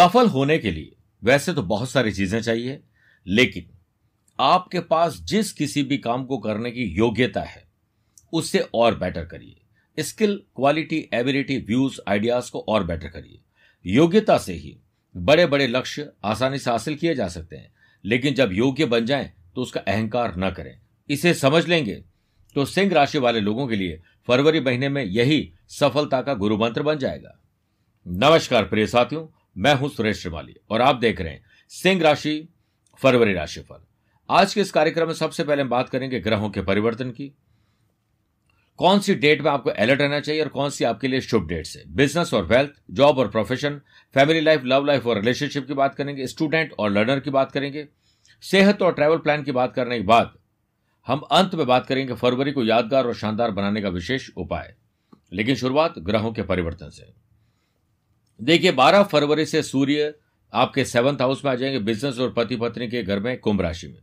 सफल होने के लिए वैसे तो बहुत सारी चीज़ें चाहिए, लेकिन आपके पास जिस किसी भी काम को करने की योग्यता है, उससे और बेटर करिए। Skill quality ability views ideas को और बेटर करिए। योग्यता से ही बड़े बड़े लक्ष्य आसानी से हासिल किए जा सकते हैं, लेकिन जब योग्य बन जाएँ तो उसका अहंकार न करें। इसे समझ लेंगे तो सिंह राशि वाले लोगों के लिए फरवरी महीने में यही सफलता का गुरु मंत्र बन जाएगा। नमस्कार प्रिय साथियों मैं हूँ सुरेश श्रीमाली, और आप देख रहे हैं सिंह राशि, फरवरी राशिफल। आज के इस कार्यक्रम में सबसे पहले हम बात करेंगे ग्रहों के परिवर्तन की। कौन सी डेट में आपको अलर्ट रहना चाहिए और कौन सी आपके लिए शुभ डेट है? बिज़नेस और वेल्थ, जॉब और profession, family life, love life और रिलेशनशिप की बात करेंगे, स्टूडेंट और लर्नर की बात करेंगे, सेहत और ट्रैवल प्लान की बात करने के बाद हम अंत में बात करेंगे फरवरी को यादगार और शानदार बनाने का विशेष उपाय। लेकिन शुरुआत ग्रहों के परिवर्तन से। देखिए 12 फरवरी से सूर्य आपके सेवंथ हाउस में आ जाएँगे बिज़नेस और पति पत्नी के घर में, कुंभ राशि में।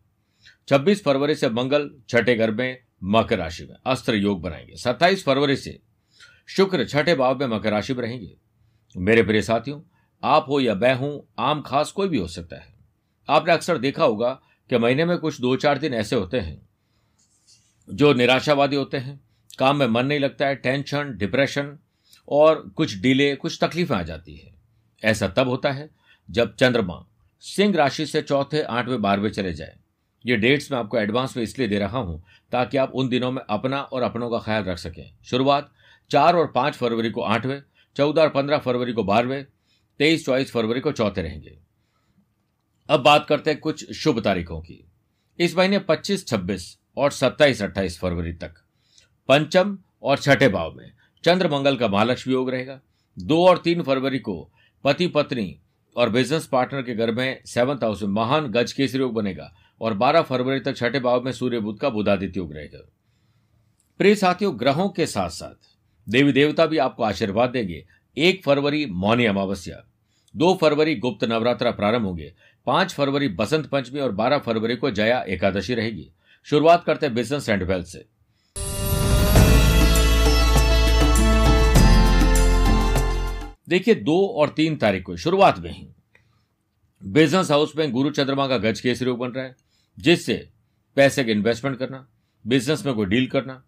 26 फरवरी से मंगल, छठे घर में, मकर राशि में, अस्त्र योग बनाएँगे। 27 फरवरी से शुक्र, छठे भाव में मकर राशि में रहेंगे। मेरे प्रिय साथियों, आप हो या मैं हूँ, आम खास कोई भी हो सकता है। आपने अक्सर देखा होगा कि महीने में कुछ दो चार दिन ऐसे होते हैं, जो निराशावादी होते हैं, काम में मन नहीं लगता है टेंशन डिप्रेशन और कुछ डिले, कुछ तकलीफें आ जाती है। ऐसा तब होता है जब चंद्रमा सिंह राशि से चौथे, आठवें, बारहवें चले जाए। ये डेट्स मैं आपको एडवांस में इसलिए दे रहा हूँ ताकि आप उन दिनों में अपना और अपनों का ख्याल रख सकें। शुरुआत चार और पाँच फरवरी को आठवें, चौदह और पंद्रह फरवरी को बारहवें, तेईस, चौबीस फरवरी को चौथे रहेंगे। अब बात करते हैं कुछ शुभ तारीखों की। इस महीने पच्चीस, छब्बीस और सत्ताईस, अट्ठाईस फरवरी तक, पंचम और छठे भाव में। चंद्र मंगल का महालक्ष्मी योग रहेगा। दो और तीन फरवरी को पति, पत्नी और बिज़नेस पार्टनर के घर में सेवंथ हाउस में महान गज केसरी योग बनेगा और 12 फरवरी तक छठे भाव में सूर्य बुद्ध का बुधादित्य योग रहेगा। प्रिय साथियों, ग्रहों के साथ साथ देवी देवता भी आपको आशीर्वाद देंगे। एक फरवरी मौनी अमावस्या, दो फरवरी गुप्त नवरात्रा प्रारंभ होंगे, पाँच फरवरी बसंत पंचमी और बारह फरवरी को जया एकादशी रहेगी। शुरुआत करते हैं बिज़नेस एंड वेल्थ से। देखिए, दो और तीन तारीख को शुरुआत में ही। बिज़नेस हाउस में गुरु चंद्रमा का गज केसरी योग बन रहा है, जिससे पैसे का इन्वेस्टमेंट करना बिज़नेस में कोई डील करना,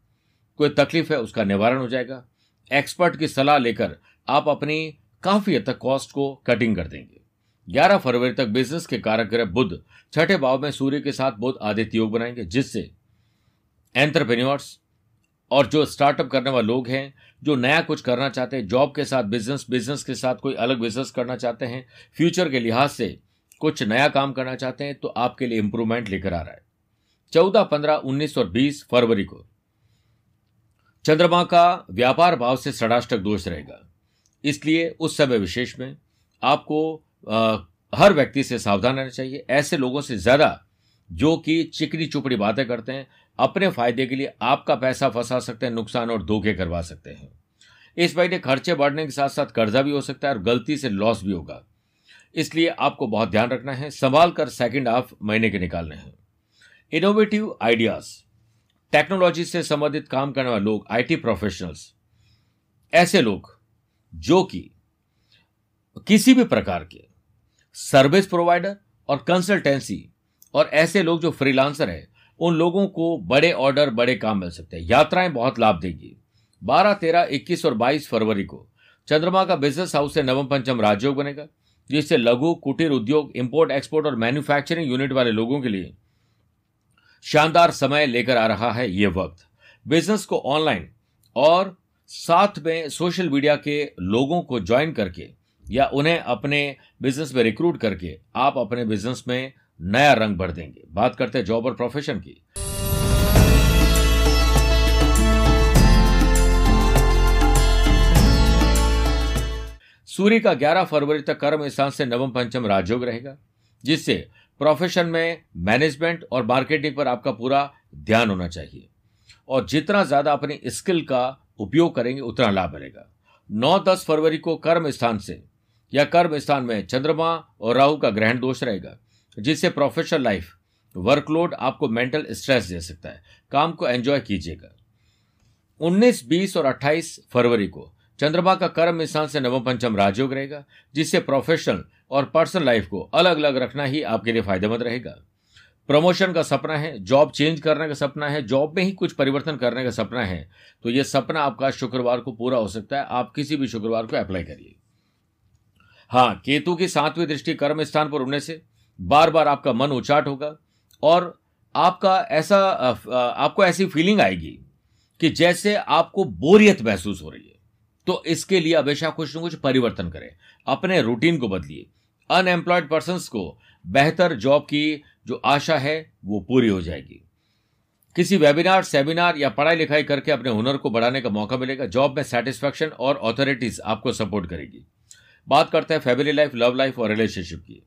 कोई तकलीफ़ है, उसका निवारण हो जाएगा। एक्सपर्ट की सलाह लेकर आप अपनी काफ़ी हद तक कॉस्ट को कटिंग कर देंगे। 11 फरवरी तक बिज़नेस के कारक ग्रह बुद्ध छठे भाव में सूर्य के साथ बुद्ध आदित्य योग बनाएँगे, जिससे एंटरप्रेन्योर्स और जो स्टार्टअप करने वाले लोग हैं जो नया कुछ करना चाहते हैं जॉब के साथ बिज़नेस बिज़नेस के साथ कोई अलग बिज़नेस करना चाहते हैं फ्यूचर के लिहाज से कुछ नया काम करना चाहते हैं तो आपके लिए इंप्रूवमेंट लेकर आ रहा है। चौदह पंद्रह उन्नीस और बीस फरवरी को चंद्रमा का व्यापार भाव से षडाष्टक दोष रहेगा। इसलिए उस समय विशेष में आपको आ, हर व्यक्ति से सावधान रहना चाहिए। ऐसे लोगों से ज़्यादा जो कि चिकनी चुपड़ी बातें करते हैं अपने फ़ायदे के लिए आपका पैसा फंसा सकते हैं, नुकसान और धोखे करवा सकते हैं। इस महीने खर्चे बढ़ने के साथ साथ कर्जा भी हो सकता है और गलती से लॉस भी होगा। इसलिए आपको बहुत ध्यान रखना है, संभाल कर सेकेंड हाफ़ महीने के निकालने हैं। इनोवेटिव आइडियाज़ टेक्नोलॉजी से संबंधित काम करने वाले लोग आईटी प्रोफेशनल्स ऐसे लोग जो कि किसी भी प्रकार के सर्विस प्रोवाइडर और कंसल्टेंसी और ऐसे लोग जो फ्रीलांसर है उन लोगों को बड़े ऑर्डर बड़े काम मिल सकते हैं। यात्राएँ बहुत लाभ देगी। 12, 13, 21 और 22 फरवरी को चंद्रमा का बिज़नेस हाउस से नवम पंचम राजयोग बनेगा जिससे लघु कुटीर उद्योग इंपोर्ट एक्सपोर्ट और मैन्युफैक्चरिंग यूनिट वाले लोगों के लिए शानदार समय लेकर आ रहा है ये वक्त। बिज़नेस को ऑनलाइन और साथ में सोशल मीडिया के लोगों को ज्वाइन करके या उन्हें अपने बिज़नेस में रिक्रूट करके आप अपने बिज़नेस में नया रंग भर देंगे। बात करते हैं जॉब और प्रोफेशन की। सूर्य का 11 फरवरी तक कर्म स्थान से नवम पंचम राजयोग रहेगा, जिससे प्रोफेशन में मैनेजमेंट और मार्केटिंग पर आपका पूरा ध्यान होना चाहिए। और जितना ज़्यादा अपनी स्किल का उपयोग करेंगे, उतना लाभ मिलेगा। 9-10 फरवरी को कर्म स्थान से या कर्म स्थान में चंद्रमा और राहु का ग्रहण दोष रहेगा। जिससे प्रोफेशनल लाइफ वर्कलोड आपको मेंटल स्ट्रेस दे सकता है। काम को एंजॉय कीजिएगा। 19, 20 और 28 फरवरी को चंद्रमा का कर्म स्थान से नवम पंचम राजयोग रहेगा जिससे प्रोफेशनल और पर्सनल लाइफ को अलग अलग रखना ही आपके लिए फ़ायदेमंद रहेगा। प्रमोशन का सपना है जॉब चेंज करने का सपना है जॉब में ही कुछ परिवर्तन करने का सपना है तो यह सपना आपका शुक्रवार को पूरा हो सकता है आप किसी भी शुक्रवार को अप्लाई करिए। हाँ केतु की सातवीं दृष्टि कर्म स्थान पर होने से बार बार आपका मन उचाट होगा और आपका ऐसा आपको ऐसी फीलिंग आएगी कि जैसे आपको बोरियत महसूस हो रही है। तो इसके लिए हमेशा कुछ न कुछ परिवर्तन करें। अपने रूटीन को बदलिए। अनएम्प्लॉयड पर्सन को बेहतर जॉब की जो आशा है, वो पूरी हो जाएगी। किसी वेबिनार सेमिनार या पढ़ाई लिखाई करके अपने हुनर को बढ़ाने का मौका मिलेगा। जॉब में सेटिस्फैक्शन और ऑथोरिटीज आपको सपोर्ट करेगी। बात करते हैं फैमिली लाइफ लव लाइफ और रिलेशनशिप की।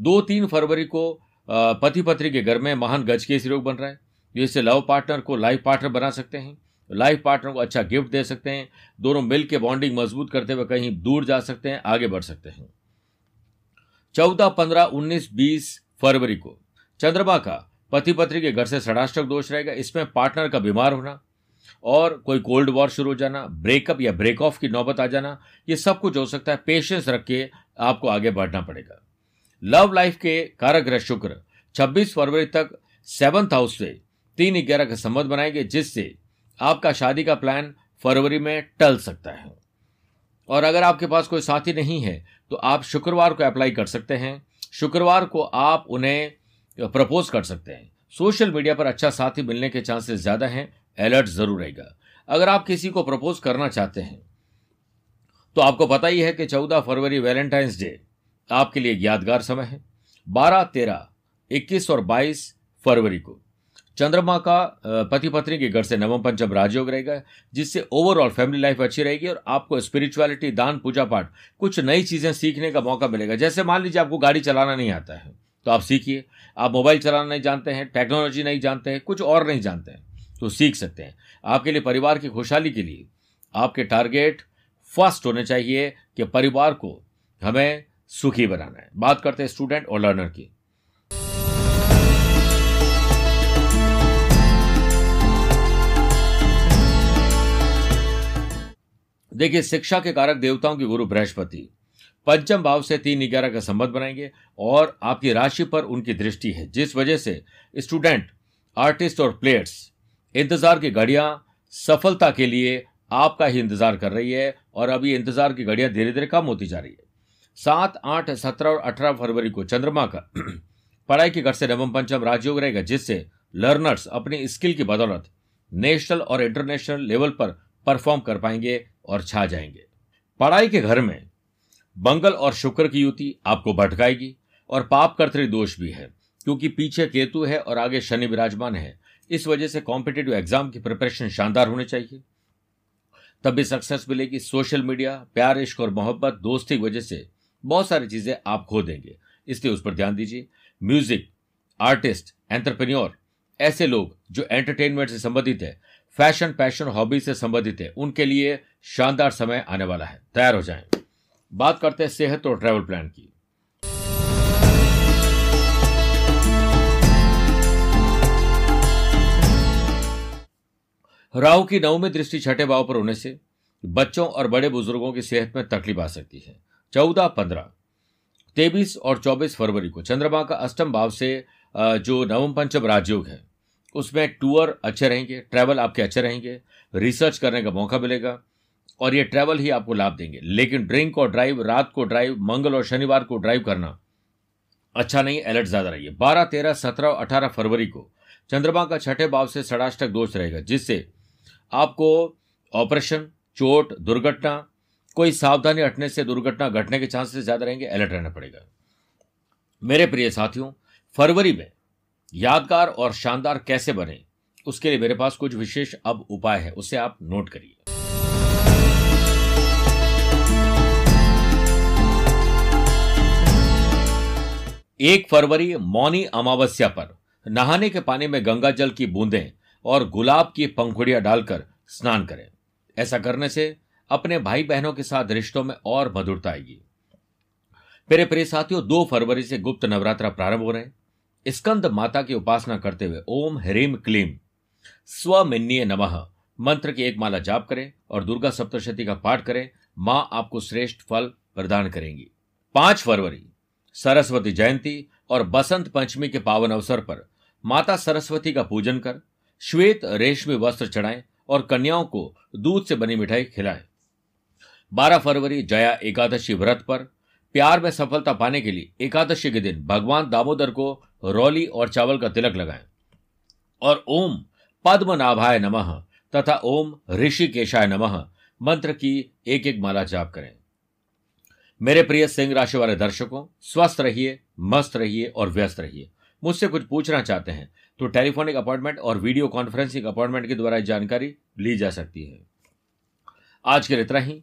दो तीन फरवरी को पति पत्नी के घर में महान गज के रोग बन रहा है। जिससे लव पार्टनर को लाइफ पार्टनर बना सकते हैं। लाइफ पार्टनर को अच्छा गिफ्ट दे सकते हैं। दोनों मिल के बॉन्डिंग मज़बूत करते हुए कहीं दूर जा सकते हैं, आगे बढ़ सकते हैं। चौदह, पंद्रह, उन्नीस, बीस फरवरी को चंद्रमा का पति पत्नी के घर से षडाष्टक दोष रहेगा। इसमें पार्टनर का बीमार होना और कोई कोल्ड वॉर शुरू हो जाना, ब्रेकअप या ब्रेक ऑफ़ की नौबत आ जाना, ये सब कुछ हो सकता है। पेशेंस रख के आपको आगे बढ़ना पड़ेगा। लव लाइफ के कारक ग्रह शुक्र। 26 फरवरी तक सेवंथ हाउस से तीन ग्यारह का संबंध बनाएँगे, जिससे आपका शादी का प्लान फरवरी में टल सकता है। और अगर आपके पास कोई साथी नहीं है तो आप शुक्रवार को अप्लाई कर सकते हैं। शुक्रवार को आप उन्हें प्रपोज कर सकते हैं। सोशल मीडिया पर अच्छा साथी मिलने के चांसेस ज़्यादा हैं। अलर्ट ज़रूर रहेगा। अगर आप किसी को प्रपोज करना चाहते हैं तो आपको पता ही है कि चौदह फरवरी वैलेंटाइंस डे आपके लिए यादगार समय है। बारह, तेरह, इक्कीस और बाईस फरवरी को। चंद्रमा का पति पत्नी के घर से नवम पंचम राजयोग रहेगा जिससे ओवरऑल फैमिली लाइफ अच्छी रहेगी और आपको स्पिरिचुअलिटी दान पूजा पाठ कुछ नई चीज़ें सीखने का मौका मिलेगा। जैसे मान लीजिए आपको गाड़ी चलाना नहीं आता है तो आप सीखिए। आप मोबाइल चलाना नहीं जानते हैं टेक्नोलॉजी नहीं जानते हैं, कुछ और नहीं जानते हैं तो सीख सकते हैं। आपके लिए परिवार की खुशहाली के लिए आपके टारगेट फ़र्स्ट होने चाहिए कि परिवार को हमें सुखी बनाना है। बात करते हैं स्टूडेंट और लर्नर की। देखिए, शिक्षा के कारक देवताओं के गुरु बृहस्पति। पंचम भाव से तीन ग्यारह का संबंध बनाएँगे और आपकी राशि पर उनकी दृष्टि है। जिस वजह से स्टूडेंट आर्टिस्ट और प्लेयर्स इंतज़ार की घड़ियाँ सफलता के लिए आपका ही इंतज़ार कर रही है और अभी इंतज़ार की घड़ियाँ धीरे धीरे कम होती जा रही है। सात, आठ, सत्रह और अठारह फरवरी को चंद्रमा का पढ़ाई के घर से नवम, पंचम राजयोग रहेगा, जिससे लर्नर्स अपनी स्किल की बदौलत नेशनल और इंटरनेशनल लेवल पर परफॉर्म कर पाएँगे और छा जाएँगे। पढ़ाई के घर में मंगल और शुक्र की युति आपको भटकाएगी और पाप कर्तरी दोष भी है, क्योंकि पीछे केतु है और आगे शनि विराजमान है। इस वजह से कॉम्पिटेटिव एग्ज़ाम की प्रिपरेशन शानदार होनी चाहिए। तब भी सक्सेस मिलेगी। सोशल मीडिया प्यार, इश्क और मोहब्बत दोस्ती की वजह से बहुत सारी चीज़ें आप खो देंगे। इसलिए उस पर ध्यान दीजिए। म्यूज़िक, आर्टिस्ट, एंटरप्रेन्योर, ऐसे लोग जो एंटरटेनमेंट से संबंधित है, फ़ैशन, पैशन, हॉबी से संबंधित है, उनके लिए शानदार समय आने वाला है। तैयार हो जाएँ। बात करते हैं सेहत और ट्रैवल प्लान की। राहु की नवमी दृष्टि छठे भाव पर होने से बच्चों और बड़े बुज़ुर्गों की सेहत में तकलीफ़ आ सकती है। चौदह पंद्रह। तेईस और चौबीस फरवरी को चंद्रमा का अष्टम भाव से जो नवम पंचम राजयोग है, उसमें टूर अच्छे रहेंगे, ट्रैवल आपके अच्छे रहेंगे, रिसर्च करने का मौका मिलेगा, और ये ट्रैवल ही आपको लाभ देंगे। लेकिन ड्रिंक और ड्राइव, रात को ड्राइव, मंगल और शनिवार को ड्राइव करना अच्छा नहीं, अलर्ट ज़्यादा रहिए। बारह, तेरह, सत्रह, अठारह फरवरी को चंद्रमा का छठे भाव से षडाष्टक दोष रहेगा, जिससे आपको ऑपरेशन, चोट, दुर्घटना कोई सावधानी हटने से दुर्घटना घटने के चांसेस ज़्यादा रहेंगे अलर्ट रहना पड़ेगा। मेरे प्रिय साथियों, फरवरी में यादगार और शानदार कैसे बने, उसके लिए मेरे पास कुछ विशेष अब उपाय है, उसे आप नोट करिए। एक फरवरी, मौनी अमावस्या पर नहाने के पानी में गंगा जल की बूंदें और गुलाब की पंखुड़ियाँ डालकर स्नान करें। ऐसा करने से अपने भाई बहनों के साथ रिश्तों में और मधुरता आएगी। मेरे प्रिय साथियों, दो फरवरी से गुप्त नवरात्रा प्रारंभ हो रहे हैं। स्कंद माता की उपासना करते हुए ओम ह्रीम क्लीम स्वमिन्नीय नमः। मंत्र की एक माला जाप करें और दुर्गा सप्तशती का पाठ करें। माँ आपको श्रेष्ठ फल प्रदान करेंगी। पाँच फरवरी, सरस्वती जयंती और बसंत पंचमी के पावन अवसर पर माता सरस्वती का पूजन कर, श्वेत रेशमी वस्त्र चढ़ाएँ और कन्याओं को दूध से बनी मिठाई खिलाएँ। 12 फरवरी जया एकादशी व्रत पर। प्यार में सफलता पाने के लिए एकादशी के दिन भगवान दामोदर को रौली और चावल का तिलक लगाएँ। और ओम पद्मनाभाय नमः तथा ओम ऋषिकेशाय नमः मंत्र की एक एक माला जाप करें। मेरे प्रिय सिंह राशि वाले दर्शकों, स्वस्थ रहिए, मस्त रहिए और व्यस्त रहिए। मुझसे कुछ पूछना चाहते हैं तो टेलीफोनिक अपॉइंटमेंट और वीडियो कॉन्फ्रेंसिंग अपॉइंटमेंट के द्वारा जानकारी ली जा सकती है। आज के लिए इतना ही।